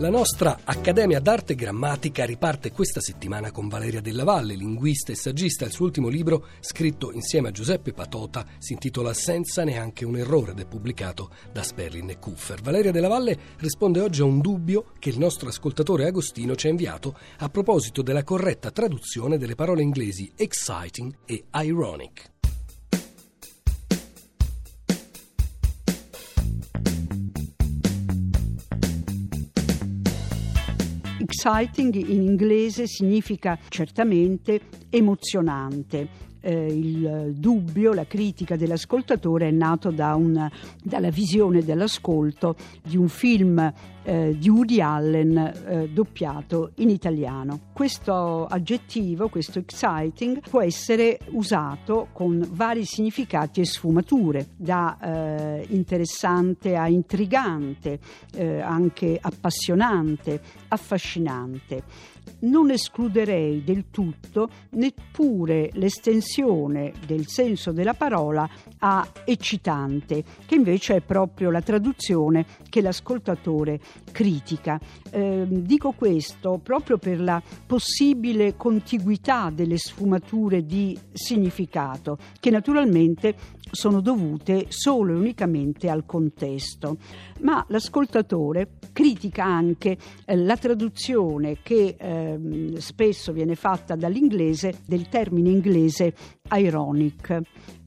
La nostra Accademia d'Arte e Grammatica riparte questa settimana con Valeria Della Valle, linguista e saggista. Il suo ultimo libro, scritto insieme a Giuseppe Patota, si intitola Senza neanche un errore ed è pubblicato da Sperlin e Kuffer. Valeria Della Valle risponde oggi a un dubbio che il nostro ascoltatore Agostino ci ha inviato a proposito della corretta traduzione delle parole inglesi exciting e ironic. Exciting in inglese significa certamente emozionante. Eh, il dubbio, la critica dell'ascoltatore è nato da un, dalla visione dell'ascolto di un film eh, di Woody Allen eh, doppiato in italiano. Questo aggettivo, questo exciting, può essere usato con vari significati e sfumature, da eh, interessante a intrigante, eh, anche appassionante, affascinante non escluderei del tutto neppure l'estensione del senso della parola a eccitante, che invece è proprio la traduzione che l'ascoltatore critica. Eh, dico questo proprio per la possibile contiguità delle sfumature di significato, che naturalmente sono dovute solo e unicamente al contesto. Ma l'ascoltatore critica anche eh, la traduzione che eh, spesso viene fatta dall'inglese del termine inglese ironic.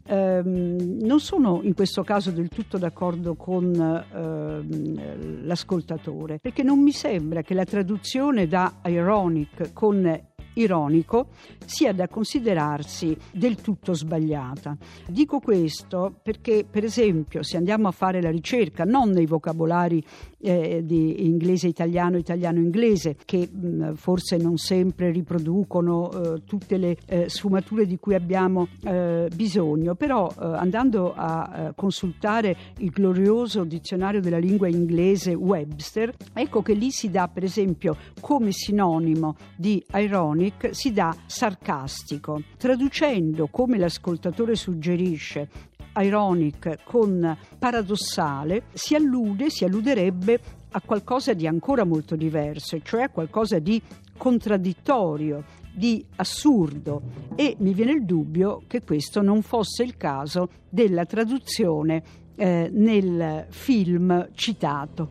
Um, non sono in questo caso del tutto d'accordo con uh, l'ascoltatore, perché non mi sembra che la traduzione da ironic con ironico sia da considerarsi del tutto sbagliata. Dico questo perché, per esempio, se andiamo a fare la ricerca non nei vocabolari eh, di inglese italiano, italiano inglese, che mh, forse non sempre riproducono eh, tutte le eh, sfumature di cui abbiamo eh, bisogno, però eh, andando a eh, consultare il glorioso dizionario della lingua inglese Webster, ecco che lì si dà per esempio come sinonimo di ironic si dà sarcastico, traducendo come l'ascoltatore suggerisce ironic con paradossale, si allude, si alluderebbe a qualcosa di ancora molto diverso, cioè a qualcosa di contraddittorio, di assurdo e mi viene il dubbio che questo non fosse il caso della traduzione eh, nel film citato.